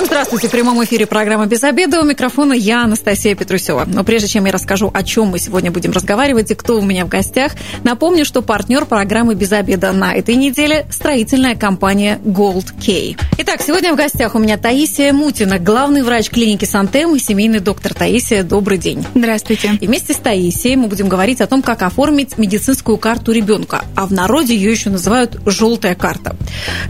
Всем здравствуйте. В прямом эфире программа «Без обеда». У микрофона я, Анастасия Петрусева. Но прежде чем я расскажу, о чем мы сегодня будем разговаривать и кто у меня в гостях, напомню, что партнер программы «Без обеда» на этой неделе – строительная компания Gold K. Итак, сегодня в гостях у меня Таисия Мутина, главный врач клиники Сантем и семейный доктор. Таисия, добрый день. Здравствуйте. И вместе с Таисией мы будем говорить о том, как оформить медицинскую карту ребенка. А в народе ее еще называют «желтая карта».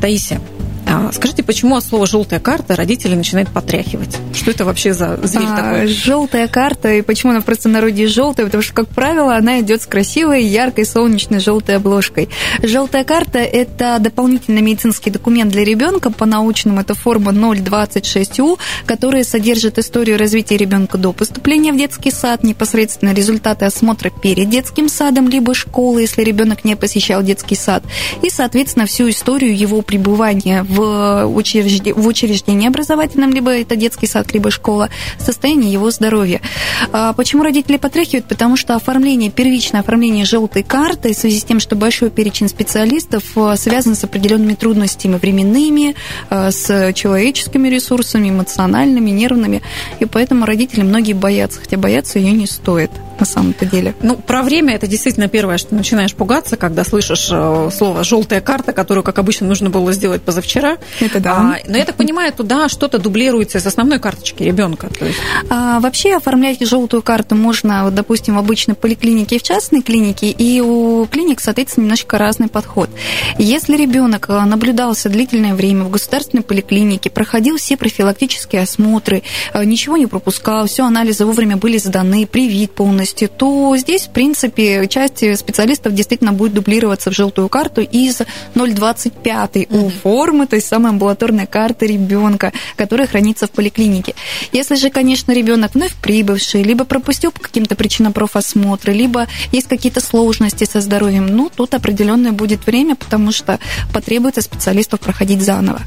Таисия, а, скажите, почему от слова желтая карта родители начинают потряхивать? Что это вообще за зверь а, такой? Желтая карта, и почему она просто народе желтая? Потому что, как правило, она идет с красивой, яркой, солнечной желтой обложкой. Желтая карта – это дополнительный медицинский документ для ребенка. По научному это форма 026У, которая содержит историю развития ребенка до поступления в детский сад, непосредственно результаты осмотра перед детским садом, либо школы, если ребенок не посещал детский сад, и, соответственно, всю историю его пребывания в, учрежд... в учреждении образовательном, либо это детский сад, либо школа, состояние его здоровья. А почему родители потряхивают? Потому что оформление, первичное оформление желтой карты в связи с тем, что большой перечень специалистов э, связан с определенными трудностями временными, э, с человеческими ресурсами, эмоциональными, нервными, и поэтому родители многие боятся, хотя бояться ее не стоит на самом-то деле. Ну, про время это действительно первое, что начинаешь пугаться, когда слышишь э, слово «желтая карта», которую, как обычно, нужно было сделать позавчера. Это да. А, но я так понимаю, туда что-то дублируется с основной карточки ребенка. Есть... А, вообще оформлять желтую карту можно, вот, допустим, в обычной поликлинике и в частной клинике, и у клиник, соответственно, немножко разный подход. Если ребенок э, наблюдался длительное время в государственной поликлинике, проходил все профилактические осмотры, э, ничего не пропускал, все анализы вовремя были сданы, привит полностью, то здесь, в принципе, часть специалистов действительно будет дублироваться в желтую карту из 025 у формы, то есть самой амбулаторной карты ребенка, которая хранится в поликлинике. Если же, конечно, ребенок вновь прибывший, либо пропустил по каким-то причинам профосмотры, либо есть какие-то сложности со здоровьем, ну, тут определенное будет время, потому что потребуется специалистов проходить заново.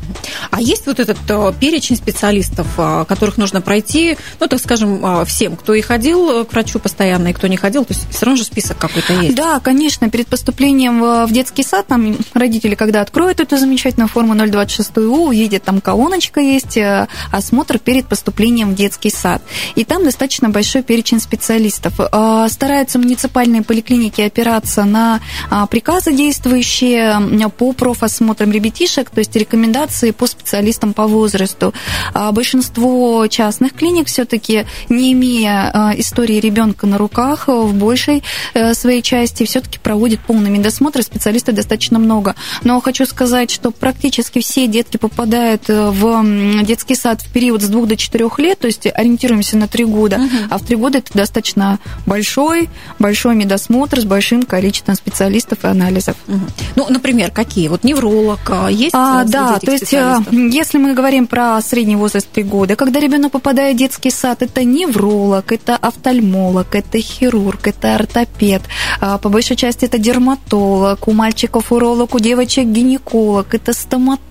А есть вот этот э, перечень специалистов, э, которых нужно пройти, ну, так скажем, э, всем, кто и ходил к врачу постоянно, и кто не ходил, то есть все равно же список какой-то есть. Да, конечно, перед поступлением в детский сад, там родители, когда откроют эту замечательную форму 026У, увидят, там колоночка есть, э, осмотр перед поступлением в детский сад. И там достаточно большой перечень специалистов. Э, стараются муниципальные поликлиники опираться на а, приказы действующие по профосмотрам ребятишек, то есть рекомендации по специалистам по возрасту. А большинство частных клиник все-таки, не имея э, истории ребенка на руках в большей э, своей части все-таки проводит полный медосмотр, специалистов достаточно много. Но хочу сказать, что практически все детки попадают э, в детский сад в период с 2 до 4 лет, то есть ориентируемся на 3 года, угу. а в 3 года это достаточно большой, большой медосмотр с большим количеством специалистов и анализов. Угу. Ну, например, какие? Вот невролог а, есть? А, да, то есть если мы говорим про средний возраст 3 года, когда ребенок попадает в детский сад, это невролог, это офтальмолог, это это хирург, это ортопед, а, по большей части это дерматолог, у мальчиков уролог, у девочек гинеколог, это стоматолог,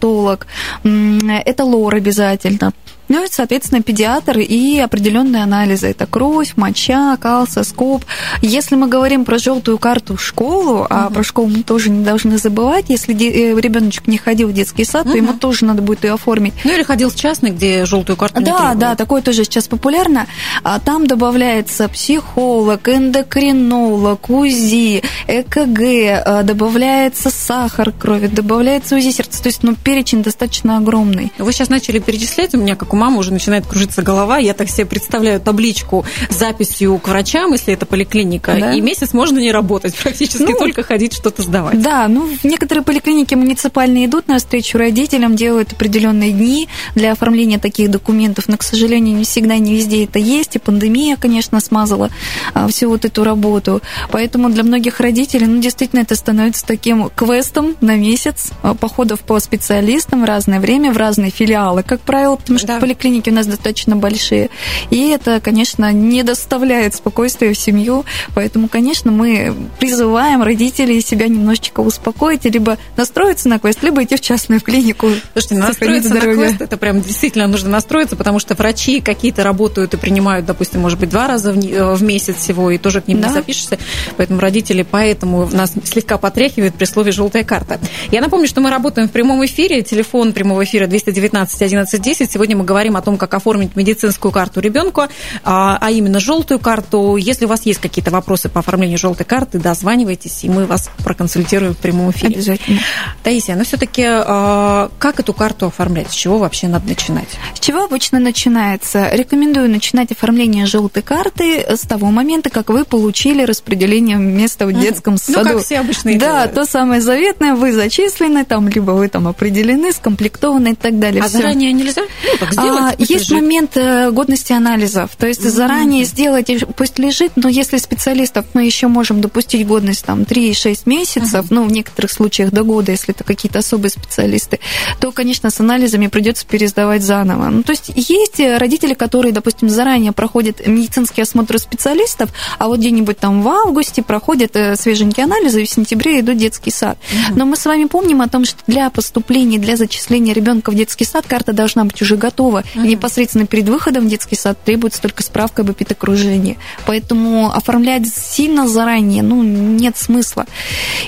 это лор обязательно. Ну и, соответственно, педиатр и определенные анализы. Это кровь, моча, калсоскоп. Если мы говорим про желтую карту в школу, а про школу мы тоже не должны забывать, если э, ребеночек не ходил в детский сад, угу. то ему тоже надо будет ее оформить. Ну или ходил в частный, где желтую карту не Да, требуют. да, такое тоже сейчас популярно. А там добавляется психолог, эндокринолог, УЗИ, ЭКГ, э, добавляется сахар крови, добавляется УЗИ сердца. То есть, ну, перечень достаточно огромный. Вы сейчас начали перечислять, у меня как у мамы уже начинает кружиться голова. Я так себе представляю табличку с записью к врачам, если это поликлиника, да. и месяц можно не работать, практически ну, только ходить что-то сдавать. Да, ну, некоторые поликлиники муниципальные идут на встречу родителям, делают определенные дни для оформления таких документов, но, к сожалению, не всегда, не везде это есть, и пандемия, конечно, смазала а, всю вот эту работу. Поэтому для многих родителей, ну, действительно, это становится таким квестом на месяц а, походов по специалистам в разное время, в разные филиалы, как правило, потому что поликлиники у нас достаточно большие. И это, конечно, не доставляет спокойствия в семью. Поэтому, конечно, мы призываем родителей себя немножечко успокоить, либо настроиться на квест, либо идти в частную клинику. Слушайте, настроиться на квест, это прям действительно нужно настроиться, потому что врачи какие-то работают и принимают, допустим, может быть, два раза в месяц всего, и тоже к ним да. не запишешься. Поэтому родители поэтому нас слегка потряхивают при слове «желтая карта». Я напомню, что мы работаем в прямом эфире. Телефон прямого эфира 219 11 10. Сегодня мы говорим о том, как оформить медицинскую карту ребенку, а, а именно желтую карту. Если у вас есть какие-то вопросы по оформлению желтой карты, дозванивайтесь, и мы вас проконсультируем в прямом эфире. Обязательно. Таисия, но все-таки а, как эту карту оформлять? С чего вообще надо начинать? С чего обычно начинается? Рекомендую начинать оформление желтой карты с того момента, как вы получили распределение места в детском саду. Ну, как все обычные Да, делают. то самое заветное, вы зачислены, там, либо вы там определены, скомплектованы и так далее. А Всё. заранее нельзя? Ну, так сделать, а, есть лежит. момент э, годности анализов, то есть mm-hmm. заранее сделать, пусть лежит, но если специалистов мы еще можем допустить годность там 3-6 месяцев, mm-hmm. ну, в некоторых случаях до года, если это какие-то особые специалисты, то, конечно, с анализами придется пересдавать заново. Ну, то есть есть родители, которые, допустим, заранее проходят медицинский осмотр специалистов, а вот где-нибудь там в августе проходят э, свеженькие анализы, и в сентябре идут детский сад. Mm-hmm. Но мы с вами помним о том, что для поступления, для зачисления ребенка в детский сад карта должна быть уже готова. Mm-hmm. И непосредственно перед выходом в детский сад требуется только справка об эпидокружении. Поэтому оформлять сильно заранее, ну, нет смысла.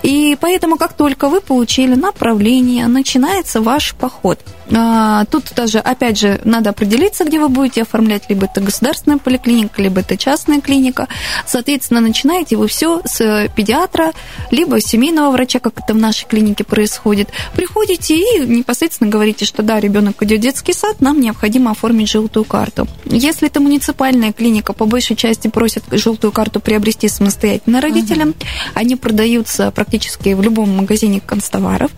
И поэтому, как только вы получили направление, начинается ваш поход. А, тут даже, опять же, надо определиться, где вы будете оформлять, либо это государственная поликлиника, либо это частная клиника. Соответственно, начинаете вы все с педиатра, либо семейного врача, как это в нашей клинике происходит. Приходите и непосредственно говорите, что да, ребенок идет в детский сад, нам необходимо оформить желтую карту. Если это муниципальная клиника, по большей части просят желтую карту приобрести самостоятельно родителям. Угу. Они продаются практически в любом магазине констоваров.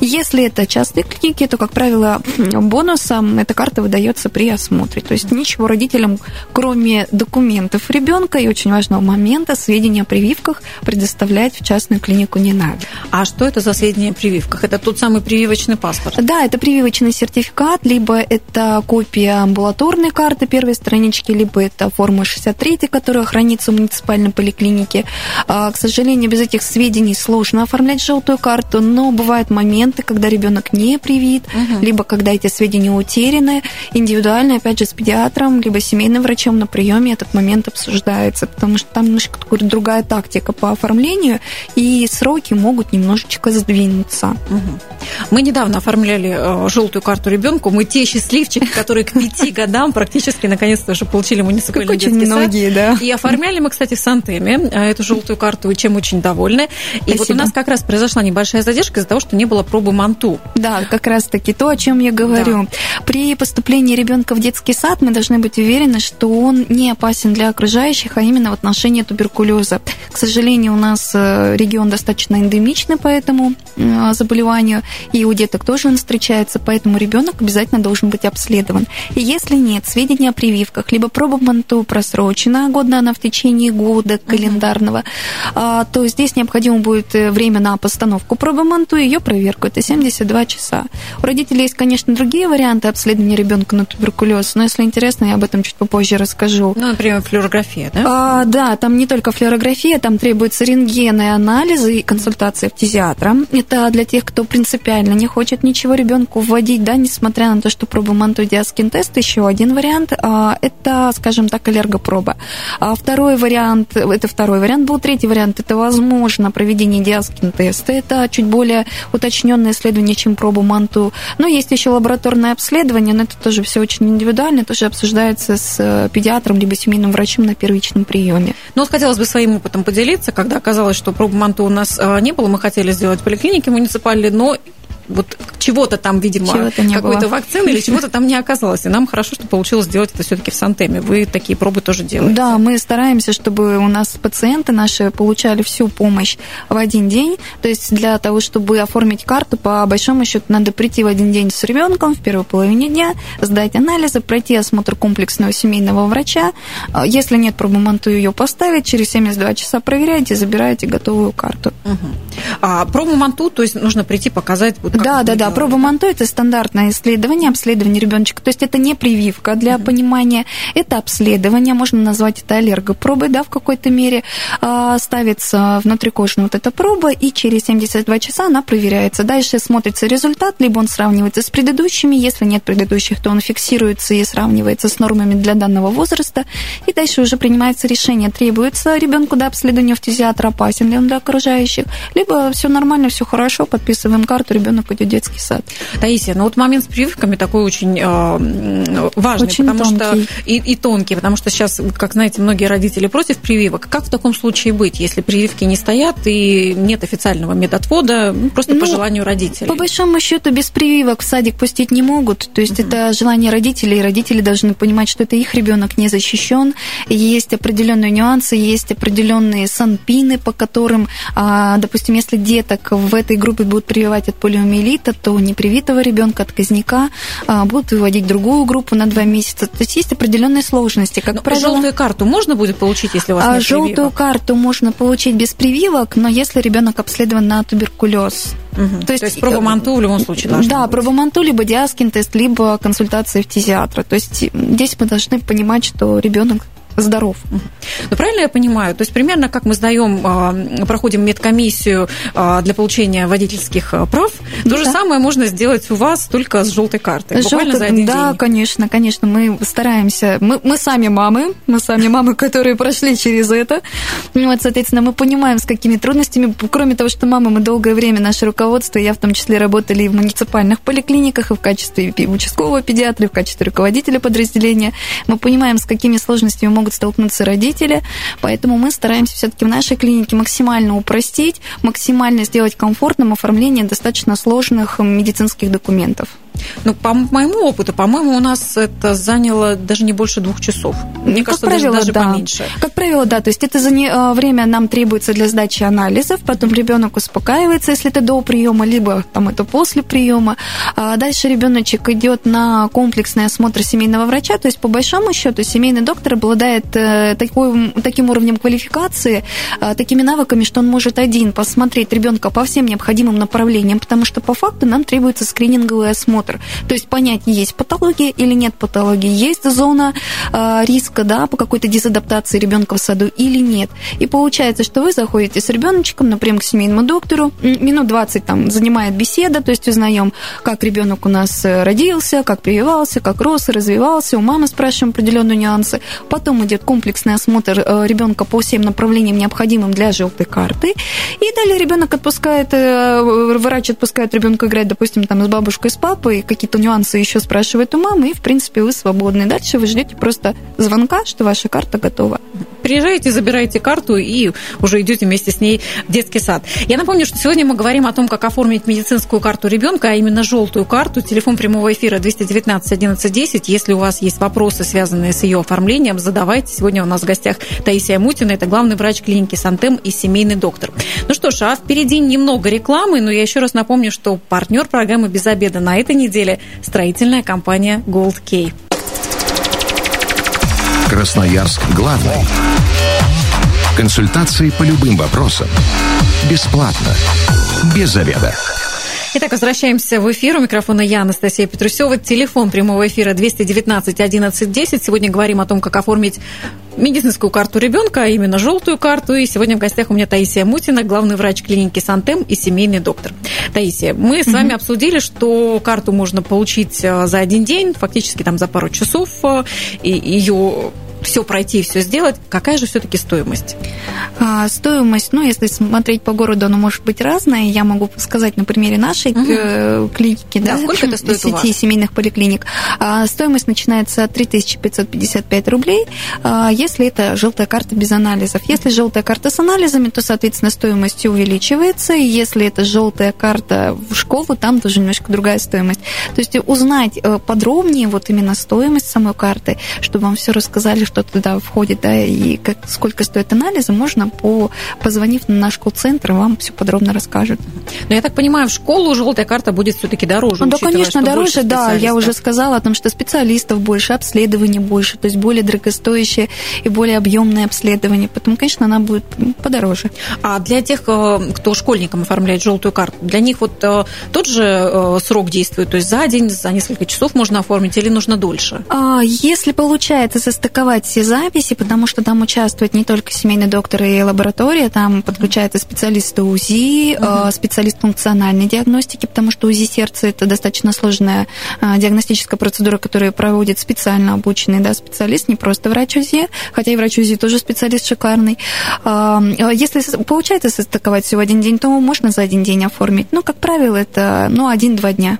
Если это частные клиники, то, как правило, бонусом эта карта выдается при осмотре. То есть ничего родителям, кроме документов ребенка и очень важного момента, сведения о прививках предоставлять в частную клинику не надо. А что это за сведения о прививках? Это тот самый прививочный паспорт? Да, это прививочный сертификат, либо это копия амбулаторной карты первой странички, либо это форма 63, которая хранится в муниципальной поликлинике. А, к сожалению, без этих сведений сложно оформлять желтую карту, но бывают моменты, когда ребенок не привит, угу. либо когда эти сведения утеряны, индивидуально, опять же, с педиатром, либо семейным врачом на приеме этот момент обсуждается, потому что там немножко другая тактика по оформлению, и сроки могут немножечко сдвинуться. Мы недавно оформляли э, желтую карту ребенку. Мы те счастливчики, которые к пяти годам практически наконец-то уже получили муниципальный как детский очень многие, да. И оформляли мы, кстати, в Сантеме э, эту желтую карту, чем очень довольны. И Спасибо. вот у нас как раз произошла небольшая задержка из-за того, что не было пробы МАНТУ. Да, как раз-таки то, о чем я говорю. Да. При поступлении ребенка в детский сад мы должны быть уверены, что он не опасен для окружающих, а именно в отношении туберкулеза. К сожалению, у нас э, регион достаточно эндемичный по этому э, заболеванию, и у деток тоже он встречается, поэтому ребенок обязательно должен быть обследован. И если нет сведений о прививках, либо проба МАНТУ просрочена, годна она в течение года календарного, uh-huh. то здесь необходимо будет э, время на постановку пробы МАНТУ и ее проверку. Это 72 часа. У родителей есть, конечно, другие варианты обследования ребенка на туберкулез, но если интересно, я об этом чуть попозже расскажу. Ну, например, флюорография, да? А, да, там не только флюорография, там требуются рентгены, анализы и консультация фтизиатра. Это для тех, кто принципиально не хочет ничего ребенку вводить, да, несмотря на то, что проба мантодиаскин тест еще один вариант, а, это, скажем так, аллергопроба. А второй вариант, это второй вариант был, третий вариант, это возможно проведение диаскин теста, это чуть более уточненное исследование, чем проба манту. Но есть еще лабораторное обследование, но это тоже все очень индивидуально, тоже обсуждается с э, педиатром либо семейным врачом на первичном приеме. Ну, хотелось бы своим опытом поделиться, когда оказалось, что пробы манту у нас э, не было, мы хотели сделать в поликлинике муниципальной, но вот чего-то там, видимо, чего какой-то вакцины или чего-то там не оказалось. И нам хорошо, что получилось сделать это все-таки в Сантеме. Вы такие пробы тоже делаете. Да, мы стараемся, чтобы у нас пациенты наши получали всю помощь в один день. То есть для того, чтобы оформить карту, по большому счету, надо прийти в один день с ребенком в первой половине дня, сдать анализы, пройти осмотр комплексного семейного врача. А если нет пробы МАНТУ, ее поставить, через 72 часа проверяете, забираете готовую карту. Угу. А пробу МАНТУ, то есть нужно прийти показать вот да, да, да. Проба Манто это стандартное исследование, обследование ребеночка. То есть это не прививка для понимания, это обследование, можно назвать это аллергопробой, да, в какой-то мере. А, ставится внутрикожная вот эта проба, и через 72 часа она проверяется. Дальше смотрится результат, либо он сравнивается с предыдущими, если нет предыдущих, то он фиксируется и сравнивается с нормами для данного возраста, и дальше уже принимается решение, требуется ребенку до обследования фтизиатра, опасен ли он для окружающих, либо все нормально, все хорошо, подписываем карту, ребенок в детский сад. Таисия, ну вот момент с прививками такой очень э, важный, очень потому тонкий. что и, и тонкий, потому что сейчас, как знаете, многие родители против прививок. Как в таком случае быть, если прививки не стоят и нет официального медотвода, ну, просто ну, по желанию родителей? По большому счету без прививок в садик пустить не могут, то есть угу. это желание родителей, и родители должны понимать, что это их ребенок не защищен, есть определенные нюансы, есть определенные санпины, по которым, а, допустим, если деток в этой группе будут прививать от полиомиелита, то непривитого ребенка, отказника, а, будут выводить в другую группу на два месяца. То есть есть определенные сложности. Как но правило, желтую карту можно будет получить, если у вас а нет Желтую прививок? карту можно получить без прививок, но если ребенок обследован на туберкулез. Угу. То, есть, То есть проба Манту в любом случае должна Да, быть. проба Манту, либо диаскин тест, либо консультация фтизиатра. То есть здесь мы должны понимать, что ребенок здоров. Ну, правильно я понимаю? То есть примерно как мы сдаем, а, проходим медкомиссию а, для получения водительских а, прав, то да. же самое можно сделать у вас только с желтой картой. Буквально за один да, день. конечно, конечно. Мы стараемся. Мы, мы сами мамы, мы сами мамы, которые прошли через это. Вот, соответственно, мы понимаем, с какими трудностями. Кроме того, что мамы, мы долгое время, наше руководство, я в том числе работали и в муниципальных поликлиниках, и в качестве участкового педиатра, и в качестве руководителя подразделения. Мы понимаем, с какими сложностями могут могут столкнуться родители, поэтому мы стараемся все-таки в нашей клинике максимально упростить, максимально сделать комфортным оформление достаточно сложных медицинских документов. Ну, по моему опыту, по-моему, у нас это заняло даже не больше двух часов. Мне как кажется, правило, даже, да. поменьше. Как правило, да. То есть это за не, э, время нам требуется для сдачи анализов, потом ребенок успокаивается, если это до приема, либо там это после приема. А дальше ребеночек идет на комплексный осмотр семейного врача. То есть, по большому счету, семейный доктор обладает э, такой, таким уровнем квалификации, э, такими навыками, что он может один посмотреть ребенка по всем необходимым направлениям, потому что по факту нам требуется скрининговый осмотр осмотр. То есть понять, есть патология или нет патологии, есть зона э, риска да, по какой-то дезадаптации ребенка в саду или нет. И получается, что вы заходите с ребеночком, например, к семейному доктору, минут 20 там занимает беседа, то есть узнаем, как ребенок у нас э, родился, как прививался, как рос развивался, у мамы спрашиваем определенные нюансы. Потом идет комплексный осмотр э, ребенка по всем направлениям, необходимым для желтой карты. И далее ребенок отпускает, э, врач отпускает ребенка играть, допустим, там с бабушкой, с папой, и какие-то нюансы еще спрашивает у мамы, и, в принципе, вы свободны. Дальше вы ждете просто звонка, что ваша карта готова. Приезжаете, забираете карту и уже идете вместе с ней в детский сад. Я напомню, что сегодня мы говорим о том, как оформить медицинскую карту ребенка, а именно желтую карту. Телефон прямого эфира 219 11 10. Если у вас есть вопросы, связанные с ее оформлением, задавайте. Сегодня у нас в гостях Таисия Мутина, это главный врач клиники Сантем и семейный доктор. Ну что ж, а впереди немного рекламы, но я еще раз напомню, что партнер программы «Без обеда» на этой неделе строительная компания Gold Key. Красноярск главный. Консультации по любым вопросам. Бесплатно. Без заведа. Итак, возвращаемся в эфир. У микрофона я, Анастасия Петрусева. Телефон прямого эфира 219 11 10. Сегодня говорим о том, как оформить медицинскую карту ребенка, а именно желтую карту. И сегодня в гостях у меня Таисия Мутина, главный врач клиники Сантем и семейный доктор. Таисия, мы с вами обсудили, что карту можно получить э, за один день, фактически там за пару часов. Э, и ее все пройти, все сделать, какая же все-таки стоимость? А, стоимость, ну, если смотреть по городу, она может быть разная. Я могу сказать на примере нашей угу. клиники, да, да сколько это стоит сети у вас? семейных поликлиник. А, стоимость начинается от 3555 рублей, а, если это желтая карта без анализов. Если желтая карта с анализами, то, соответственно, стоимость увеличивается. И если это желтая карта в школу, там тоже немножко другая стоимость. То есть узнать э, подробнее вот именно стоимость самой карты, чтобы вам все рассказали, что туда входит, да, и как, сколько стоит анализы, можно, по, позвонив на наш колл-центр, вам все подробно расскажут. Но я так понимаю, в школу желтая карта будет все-таки дороже. Ну, да, конечно, дороже, да. Я уже сказала о том, что специалистов больше, обследований больше, то есть более дорогостоящее и более объемное обследование. Поэтому, конечно, она будет подороже. А для тех, э, кто школьникам оформляет желтую карту, для них вот э, тот же э, срок действует, то есть за день, за несколько часов можно оформить или нужно дольше? А, если получается состыковать все записи, потому что там участвует не только семейный доктор и лаборатория, там подключаются специалисты УЗИ, угу. специалист функциональной диагностики, потому что УЗИ сердца это достаточно сложная диагностическая процедура, которую проводит специально обученный да, специалист, не просто врач УЗИ, хотя и врач УЗИ тоже специалист шикарный. Если получается состыковать все в один день, то можно за один день оформить. Но, как правило, это ну, один-два дня.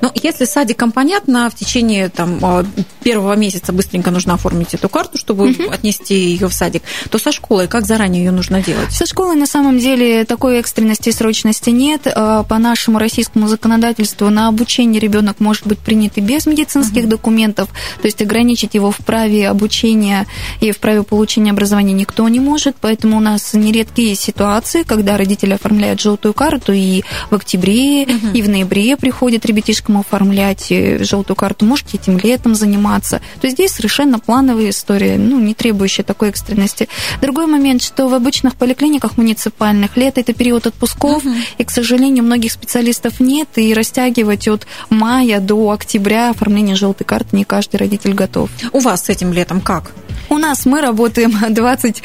Но если с садиком понятно, в течение там, а, первого месяца быстренько нужно оформить эту карту, чтобы угу. отнести ее в садик, то со школой как заранее ее нужно делать? Со школой на самом деле такой экстренности и срочности нет. А, по нашему российскому законодательству на обучение ребенок может быть принят и без медицинских угу. документов, то есть ограничить его в праве обучения и в праве получения образования никто не может, поэтому у нас нередкие ситуации, когда родители оформляют желтую карту и в октябре, угу. и в ноябре приходят ребята ребятишкам оформлять желтую карту, можете этим летом заниматься. То есть здесь совершенно плановая история, ну, не требующая такой экстренности. Другой момент, что в обычных поликлиниках муниципальных лето это период отпусков, uh-huh. и, к сожалению, многих специалистов нет, и растягивать от мая до октября оформление желтой карты не каждый родитель готов. У вас с этим летом как? У нас мы работаем 20,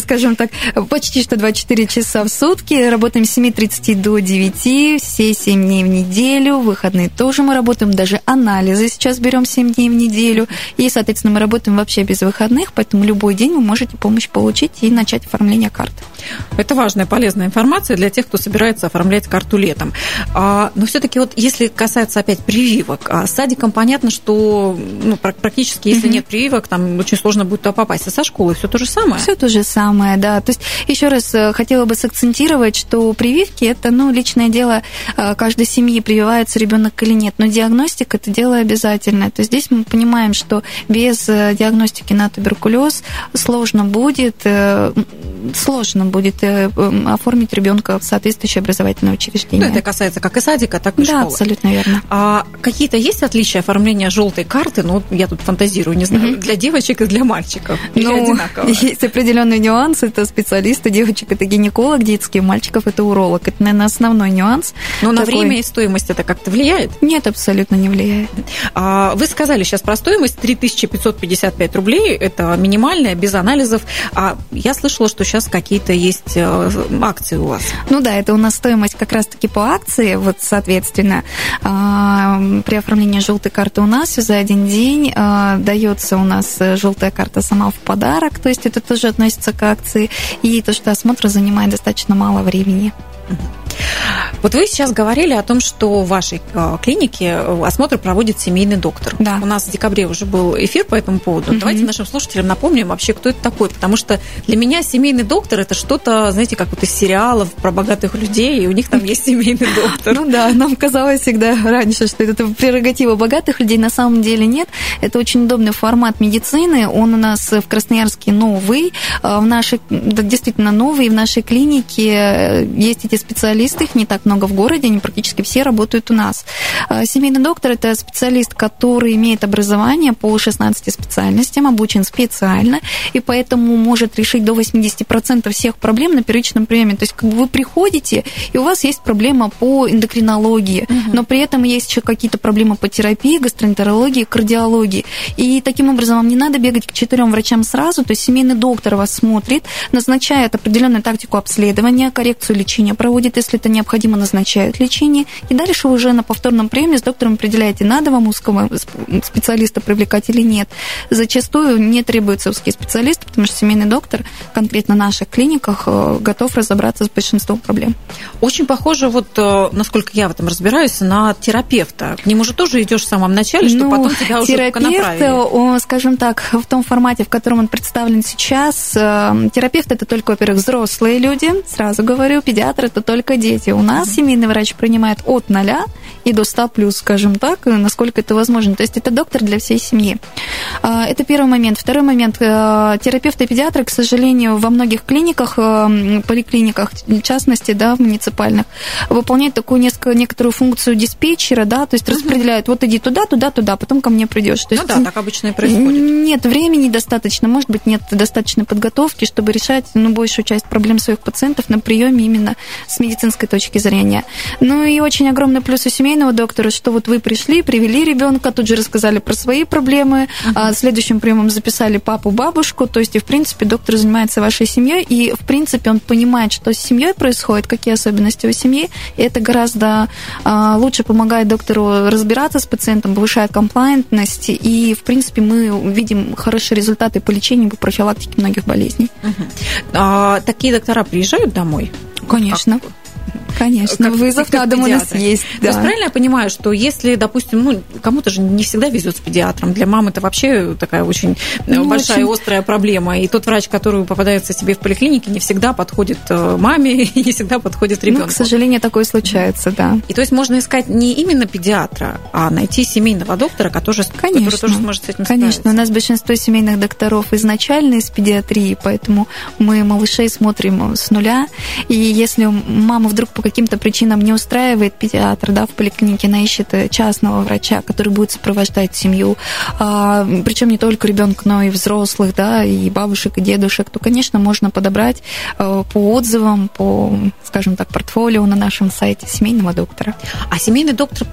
скажем так, почти что 24 часа в сутки, работаем с 7.30 до 9, все 7 дней в неделю, выходные тоже мы работаем, даже анализы сейчас берем 7 дней в неделю, и, соответственно, мы работаем вообще без выходных, поэтому любой день вы можете помощь получить и начать оформление карты. Это важная, полезная информация для тех, кто собирается оформлять карту летом. А, но все-таки вот если касается опять прививок, а с садиком понятно, что ну, практически, если mm-hmm. нет прививок, там очень сложно будет туда попасть. А со школы все то же самое? Все то же самое, да. То есть еще раз э, хотела бы сакцентировать, что прививки это ну, личное дело э, каждой семьи, прививается ребенок или нет. Но диагностика это дело обязательное. То есть здесь мы понимаем, что без э, диагностики на туберкулез сложно будет, сложно будет оформить ребенка в соответствующее образовательное учреждение. Ну, это касается как и садика, так и да, школы. Да, абсолютно верно. А какие-то есть отличия оформления желтой карты? Ну, я тут фантазирую, не знаю, mm-hmm. для девочек и для мальчиков? Или ну, одинаково? Есть определенный нюанс. Это специалисты, девочек это гинеколог детский, мальчиков это уролог. Это, наверное, основной нюанс. Но такой... на время и стоимость это как-то влияет? Нет, абсолютно не влияет. А, вы сказали сейчас про стоимость 3555 рублей. Это минимальная, без анализов. А я слышала, что сейчас какие-то есть э, акции у вас. Ну да, это у нас стоимость как раз-таки по акции. Вот, соответственно, а, при оформлении желтой карты у нас за один день а, дается у нас желтая карта карта сама в подарок, то есть это тоже относится к акции, и то, что осмотр занимает достаточно мало времени. Вот вы сейчас говорили о том, что в вашей а, клинике э, осмотр проводит семейный доктор. Да. У нас в декабре уже был эфир по этому поводу. Угу. Давайте нашим слушателям напомним вообще, кто это такой. Потому что для меня семейный доктор это что-то, знаете, как вот из сериалов про богатых людей, и у них там есть семейный доктор. Ну да, нам казалось всегда раньше, что это прерогатива богатых людей. На самом деле нет. Это очень удобный формат медицины. Он у нас в Красноярске новый. А, в нашей, действительно новый. В нашей клинике э, есть эти специалисты, их не так много в городе, они практически все работают у нас. А, семейный доктор – это специалист, который имеет образование по 16 специальностям, обучен специально, и поэтому может решить до 80% всех проблем на первичном приеме. То есть как бы вы приходите, и у вас есть проблема по эндокринологии, угу. но при этом есть еще какие-то проблемы по терапии, гастроэнтерологии, кардиологии. И таким образом вам не надо бегать к четырем врачам сразу, то есть семейный доктор вас смотрит, назначает определенную тактику обследования, коррекцию лечения проводит, если это необходимо, назначают лечение, и дальше уже на повторном приеме с доктором определяете, надо вам узкого специалиста привлекать или нет. Зачастую не требуется узкий специалист, потому что семейный доктор конкретно в наших клиниках э, готов разобраться с большинством проблем. Очень похоже, вот э, насколько я в этом разбираюсь, на терапевта. К нему же тоже идешь в самом начале, что ну, потом тебя уже терапевт, направили. скажем так, в том формате, в котором он представлен сейчас, э, терапевт это только, во-первых, взрослые люди, сразу говорю, педиатр это только дети. У нас семейный врач принимает от 0 и до 100 плюс, скажем так, насколько это возможно. То есть это доктор для всей семьи. А, это первый момент. Второй момент. Э, терапевты и педиатры, к сожалению, во многих клиниках, э, поликлиниках, в частности, да, в муниципальных, выполняют такую несколько, некоторую функцию диспетчера, да, то есть угу. распределяют, вот иди туда, туда, туда, потом ко мне придешь. То ну да, так обычно и происходит. Нет времени достаточно, может быть, нет достаточной подготовки, чтобы решать ну, большую часть проблем своих пациентов на приеме именно с медицинской точки зрения. Ну и очень огромный плюс у семейного доктора, что вот вы пришли, привели ребенка, тут же рассказали про свои проблемы, uh-huh. а следующим приемом записали папу, бабушку, то есть и в принципе доктор занимается вашей семьей, и в принципе он понимает, что с семьей происходит, какие особенности у семьи, и это гораздо а, лучше помогает доктору разбираться с пациентом, повышает комплайентность, и в принципе мы видим хорошие результаты по лечению, по профилактике многих болезней. Uh-huh. А, такие доктора приезжают домой? Конечно. Как? Конечно, как, вызов как на дом у нас есть. Да. То есть правильно я понимаю, что если, допустим, ну, кому-то же не всегда везет с педиатром, для мамы это вообще такая очень ну, большая очень... острая проблема, и тот врач, который попадается себе в поликлинике, не всегда подходит э, маме и не всегда подходит ребенку. Ну, к сожалению, такое случается, да. И то есть можно искать не именно педиатра, а найти семейного доктора, который, Конечно. который тоже сможет с этим Конечно, справиться. у нас большинство семейных докторов изначально из педиатрии, поэтому мы малышей смотрим с нуля, и если мама вдруг по каким-то причинам не устраивает педиатр, да, в поликлинике она ищет э, частного врача, который будет сопровождать семью, а, причем не только ребенка, но и взрослых, да, и бабушек, и дедушек, то, конечно, можно подобрать э, по отзывам, по, скажем так, портфолио на нашем сайте семейного доктора. А семейный доктор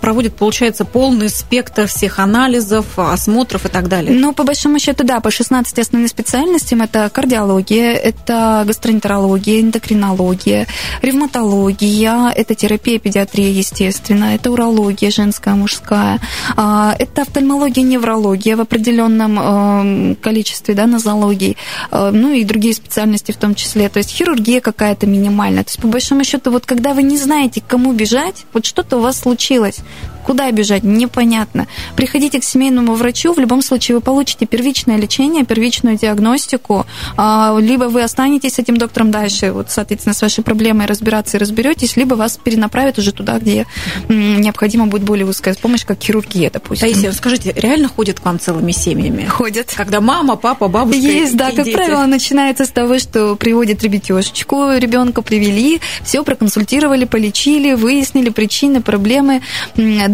проводит, получается, полный спектр всех анализов, осмотров и так далее? Ну, по большому счету, да, по 16 основным специальностям это кардиология, это гастроэнтерология, эндокринология, ревматология, это терапия, педиатрия, естественно, это урология женская, мужская, а, это офтальмология, неврология в определенном эм, количестве, да, нозологий, э, ну и другие специальности в том числе, то есть хирургия какая-то минимальная. То есть, по большому счету, вот когда вы не знаете, к кому бежать, вот что-то у вас случилось, Куда бежать? Непонятно. Приходите к семейному врачу, в любом случае вы получите первичное лечение, первичную диагностику, а, либо вы останетесь с этим доктором дальше, вот, соответственно, с вашей проблемой разбираться и разберетесь, либо вас перенаправят уже туда, где необходима будет более узкая помощь, как хирургия, допустим. Таисия, скажите, реально ходят к вам целыми семьями? Ходят. Когда мама, папа, бабушка Есть, да, как дети. правило, начинается с того, что приводят ребятешечку, ребенка привели, все проконсультировали, полечили, выяснили причины, проблемы,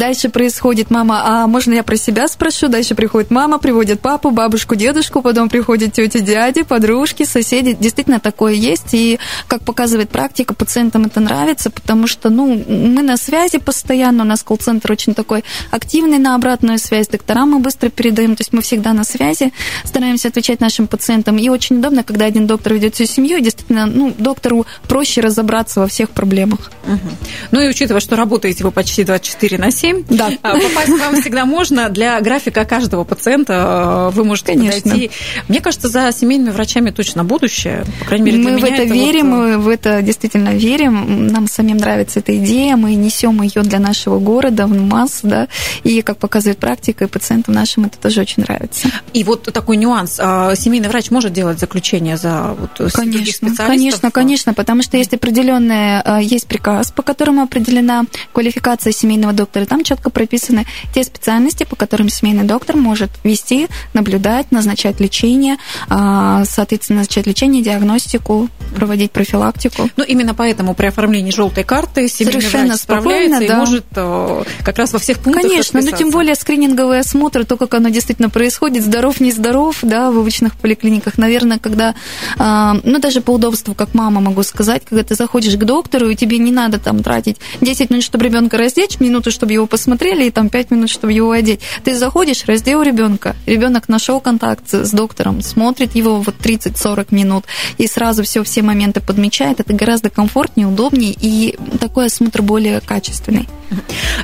Дальше происходит мама, а можно я про себя спрошу? Дальше приходит мама, приводит папу, бабушку, дедушку, потом приходят тети, дяди, подружки, соседи. Действительно такое есть. И, как показывает практика, пациентам это нравится, потому что, ну, мы на связи постоянно, у нас колл-центр очень такой активный на обратную связь, докторам мы быстро передаем, то есть мы всегда на связи, стараемся отвечать нашим пациентам. И очень удобно, когда один доктор ведет всю семью, и действительно, ну, доктору проще разобраться во всех проблемах. Угу. Ну и учитывая, что работаете вы почти 24 на 7, да. А, попасть к вам всегда можно. Для графика каждого пациента э, вы можете Конечно. подойти. Мне кажется, за семейными врачами точно будущее. По крайней мере, мы в это, это верим, вот... мы в это действительно верим. Нам самим нравится эта идея, мы несем ее для нашего города в масс, да, и как показывает практика, и пациентам нашим это тоже очень нравится. И вот такой нюанс. А, семейный врач может делать заключение за вот конечно, конечно, конечно, потому что есть определенная, а, есть приказ, по которому определена квалификация семейного доктора. Там четко прописаны те специальности, по которым семейный доктор может вести, наблюдать, назначать лечение, а, соответственно, назначать лечение, диагностику, проводить профилактику. Ну, именно поэтому при оформлении желтой карты семейный Совершенно врач справляется да. и может э, как раз во всех пунктах Конечно, но тем более скрининговый осмотр, то, как оно действительно происходит, здоров, не здоров, да, в обычных поликлиниках, наверное, когда, а, ну, даже по удобству, как мама могу сказать, когда ты заходишь к доктору, и тебе не надо там тратить 10 минут, чтобы ребенка раздеть, минуту, чтобы его посмотрели, и там 5 минут, чтобы его одеть. Ты заходишь, раздел ребенка, ребенок нашел контакт с доктором, смотрит его вот 30-40 минут, и сразу все, все моменты подмечает. Это гораздо комфортнее, удобнее, и такой осмотр более качественный.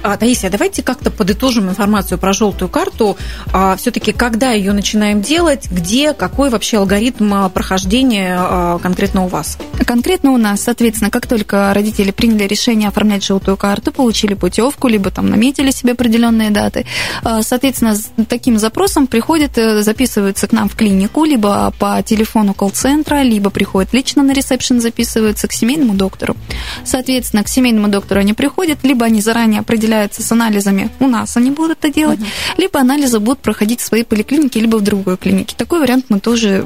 А, Таисия, давайте как-то подытожим информацию про желтую карту. А, Все-таки, когда ее начинаем делать, где, какой вообще алгоритм а, прохождения а, конкретно у вас? Конкретно у нас, соответственно, как только родители приняли решение оформлять желтую карту, получили путевку, либо там наметили себе определенные даты. А, соответственно, с таким запросом приходят, э, записываются к нам в клинику, либо по телефону колл-центра, либо приходят лично на ресепшн, записываются к семейному доктору. Соответственно, к семейному доктору они приходят, либо они заранее определяются с анализами, у нас они будут это делать, угу. либо анализы будут проходить в своей поликлинике, либо в другой клинике. Такой вариант мы тоже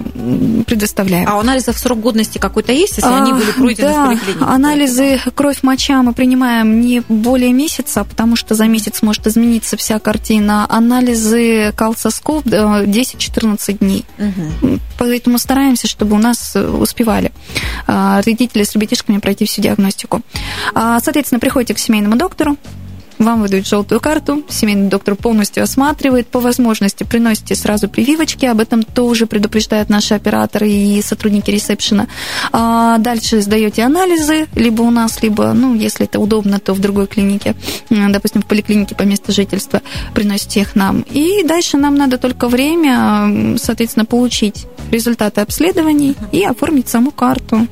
предоставляем. А у анализов срок годности какой-то есть, если а, они были пройдены да, в поликлинике? анализы кровь, моча мы принимаем не более месяца, потому что за месяц может измениться вся картина. Анализы калцоскоп 10-14 э, дней. Угу. Поэтому стараемся, чтобы у нас успевали а, родители с ребятишками пройти всю диагностику. А, соответственно, приходите к семейному доктору, вам выдают желтую карту, семейный доктор полностью осматривает, по возможности приносите сразу прививочки, об этом тоже предупреждают наши операторы и сотрудники ресепшена. А дальше сдаете анализы, либо у нас, либо, ну, если это удобно, то в другой клинике, допустим, в поликлинике по месту жительства, приносите их нам. И дальше нам надо только время, соответственно, получить результаты обследований и оформить саму карту.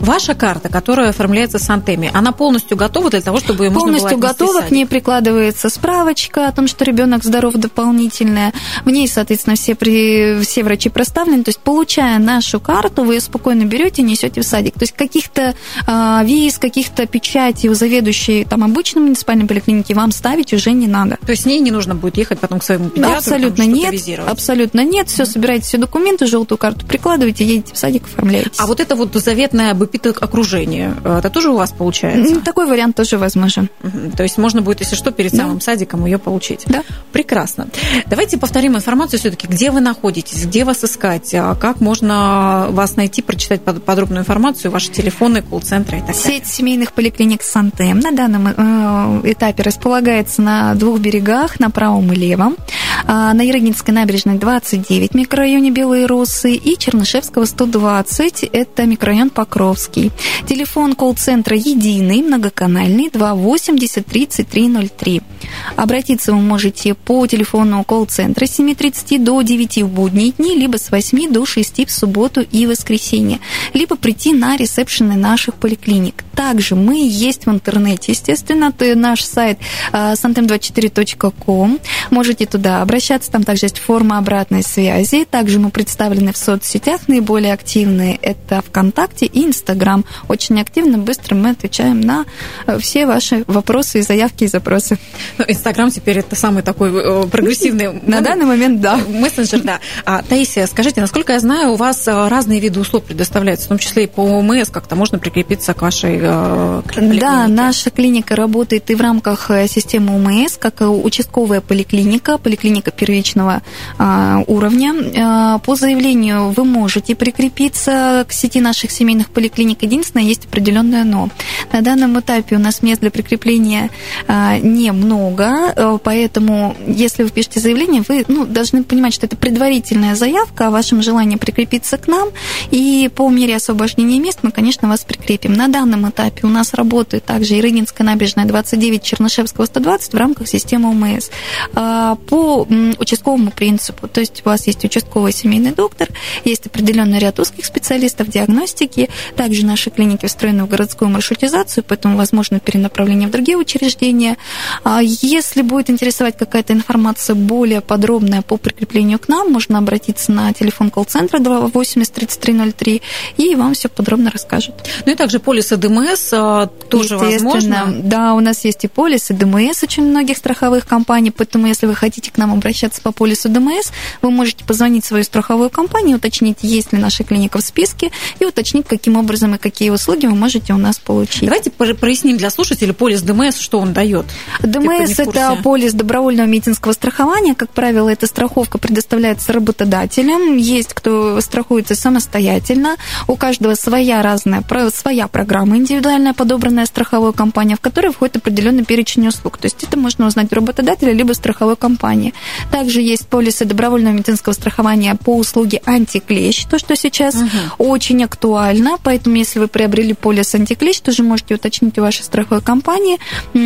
Ваша карта, которая оформляется с Антеми, она полностью готова для того, чтобы можно Полностью было готова, к ней прикладывается справочка о том, что ребенок здоров дополнительная. В ней, соответственно, все, при, все врачи проставлены. То есть, получая нашу карту, вы ее спокойно берете и несете в садик. То есть, каких-то э, виз, каких-то печатей у заведующей там обычной муниципальной поликлиники вам ставить уже не надо. То есть, с ней не нужно будет ехать потом к своему педиатру? Абсолютно там, нет. Абсолютно нет. Все, собираете все документы, желтую карту прикладываете, едете в садик, оформляете. А вот это вот заветная об эпитет окружения. Это тоже у вас получается? Такой вариант тоже возможен. То есть можно будет, если что, перед самым да. садиком ее получить. Да. Прекрасно. Давайте повторим информацию все-таки, где вы находитесь, где вас искать, а как можно вас найти, прочитать подробную информацию, ваши телефоны, колл-центры и так далее. Сеть семейных поликлиник Сантем на данном э, этапе располагается на двух берегах, на правом и левом. А, на Ерогинской набережной 29 микрорайоне Белые Росы и Чернышевского 120, это микрорайон Покровский. Телефон колл-центра единый, многоканальный, 280 3303. Обратиться вы можете по телефону колл-центра с 7.30 до 9 в будние дни, либо с 8 до 6 в субботу и воскресенье, либо прийти на ресепшены наших поликлиник. Также мы есть в интернете, естественно, это наш сайт santem24.com. Можете туда обращаться, там также есть форма обратной связи. Также мы представлены в соцсетях, наиболее активные это ВКонтакте и Инстаграм. Очень активно, быстро мы отвечаем на э, все ваши вопросы и заявки и запросы. Ну, Инстаграм теперь это самый такой э, прогрессивный... На данный момент, да. Мессенджер, да. А, Таисия, скажите, насколько я знаю, у вас э, разные виды услуг предоставляются, в том числе и по ОМС, как-то можно прикрепиться к вашей клинике? Да, наша клиника работает и в рамках системы ОМС, как участковая поликлиника, поликлиника первичного уровня. По заявлению вы можете прикрепиться к сети наших семейных поликлиник. Единственное, есть определенное но. На данном этапе у нас мест для прикрепления немного много, э, поэтому если вы пишете заявление, вы ну, должны понимать, что это предварительная заявка о вашем желании прикрепиться к нам, и по мере освобождения мест мы, конечно, вас прикрепим. На данном этапе у нас работает также Ирыгинская набережная 29, Чернышевского 120 в рамках системы ОМС а, по участковому принципу. То есть у вас есть участковый семейный доктор, есть определенный ряд узких специалистов диагностики, также наши клиники встроены в городскую маршрутизацию, поэтому возможно перенаправление в другие учреждения. А если будет интересовать какая-то информация более подробная по прикреплению к нам, можно обратиться на телефон колл-центра 280 3303, и вам все подробно расскажут. Ну и также полисы ДМС а, тоже возможно? Да, у нас есть и полисы ДМС очень многих страховых компаний, поэтому если вы хотите к нам обращаться по полису ДМС, вы можете позвонить в свою страховую компанию, уточнить, есть ли наша клиника в списке, и уточнить, каким образом и какие услуги вы можете у нас получить. Давайте проясним для слушателей полис ДМС, что он дает. ДМС ДМС – это полис добровольного медицинского страхования. Как правило, эта страховка предоставляется работодателем. Есть кто страхуется самостоятельно. У каждого своя разная, своя программа индивидуальная, подобранная страховой компанией, в которой входит определенный перечень услуг. То есть это можно узнать у работодателя либо страховой компании. Также есть полисы добровольного медицинского страхования по услуге антиклещ, то, что сейчас угу. очень актуально. Поэтому, если вы приобрели полис антиклещ, тоже можете уточнить у вашей страховой компании,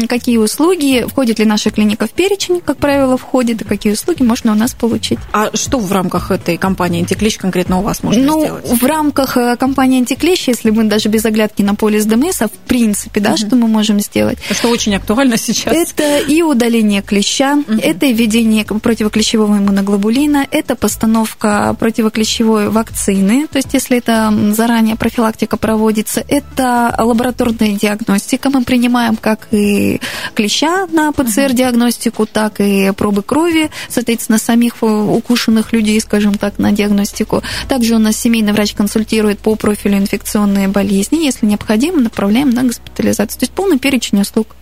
какие услуги, входит ли наша клиника в перечень, как правило, входит, и какие услуги можно у нас получить. А что в рамках этой компании антиклещ конкретно у вас можно ну, сделать? В рамках э, компании антиклещ, если мы даже без оглядки на полис ДМС, а в принципе, да, угу. что мы можем сделать? Что очень актуально сейчас. Это и удаление клеща, угу. это введение противоклещевого иммуноглобулина, это постановка противоклещевой вакцины, то есть если это заранее профилактика проводится, это лабораторная диагностика, мы принимаем как и клеща на ПЦР-диагностику, так и пробы крови, соответственно, самих э, укушенных людей, скажем так, на диагностику. Также у нас семейный врач консультирует по профилю инфекционные болезни, если необходимо, направляем на госпитализацию. То есть полный перечень услуг.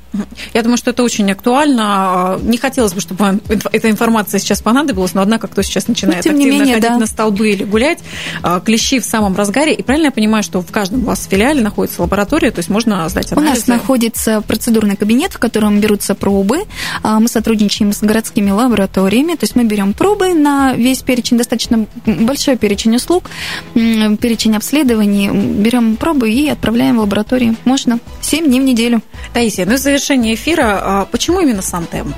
Я думаю, что это очень актуально. Не хотелось бы, чтобы вам эта информация сейчас понадобилась, но однако, кто сейчас начинает но, активно менее, ходить да. на столбы или гулять, а, клещи в самом разгаре. И правильно я понимаю, что в каждом у вас филиале находится лаборатория, то есть можно сдать анализы? У нас находится процедурный кабинет, в котором берутся пробы. А, мы сотрудничаем с городскими лабораториями, то есть мы берем пробы на весь перечень, достаточно большой перечень услуг, перечень обследований, берем пробы и отправляем в лабораторию. Можно 7 дней в неделю. Таисия, ну завершение эфира, а почему именно Сантем?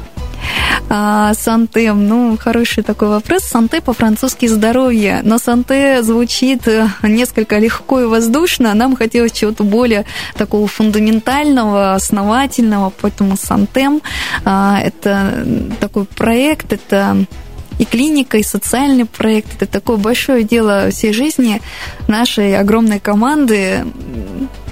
А, Сантем, ну, хороший такой вопрос. Санте по-французски здоровье, но Санте звучит э, несколько легко и воздушно. Нам хотелось чего-то более такого фундаментального, основательного, поэтому Сантем а, это такой проект, это и клиника, и социальный проект. Это такое большое дело всей жизни нашей огромной команды.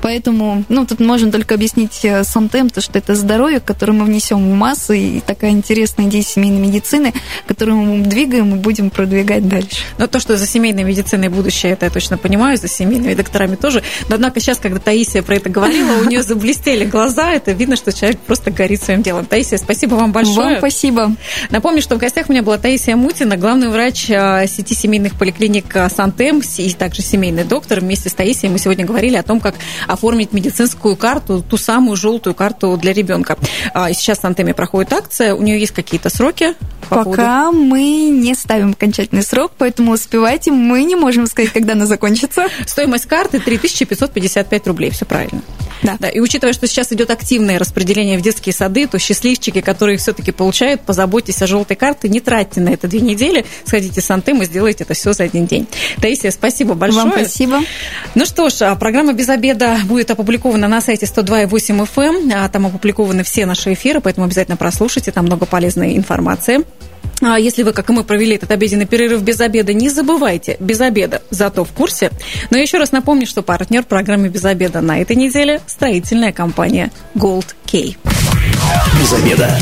Поэтому, ну, тут можно только объяснить э, Сантем, то, что это здоровье, которое мы внесем в массы, и такая интересная идея семейной медицины, которую мы двигаем и будем продвигать дальше. Но то, что за семейной медициной будущее, это я точно понимаю, за семейными докторами тоже. Но, однако, сейчас, когда Таисия про это говорила, у нее заблестели глаза, это видно, что человек просто горит своим делом. Таисия, спасибо вам большое. Вам спасибо. Напомню, что в гостях у меня была Таисия Мутина, главный врач э, сети семейных поликлиник э, Сантем, и также семейный доктор. Вместе с Таисией мы сегодня говорили о том, как оформить медицинскую карту, ту самую желтую карту для ребенка. А, сейчас в Антеме проходит акция, у нее есть какие-то сроки? По Пока поводу... мы не ставим окончательный срок, поэтому успевайте, мы не можем сказать, когда она закончится. Стоимость карты 3555 рублей, все правильно. Да. да. И учитывая, что сейчас идет активное распределение в детские сады, то счастливчики, которые все-таки получают, позаботьтесь о желтой карте, не тратьте на это две недели, сходите с Антем и сделайте это все за один день. Таисия, спасибо большое. Вам спасибо. Ну что ж, а программа «Без обеда» будет опубликована на сайте 102.8 FM. Эм. А там опубликованы все наши эфиры, поэтому обязательно прослушайте, там много полезной информации. А если вы, как и мы, провели этот обеденный перерыв без обеда, не забывайте, без обеда, зато в курсе. Но еще раз напомню, что партнер программы «Без обеда» на этой неделе – строительная компания Gold K. Без обеда.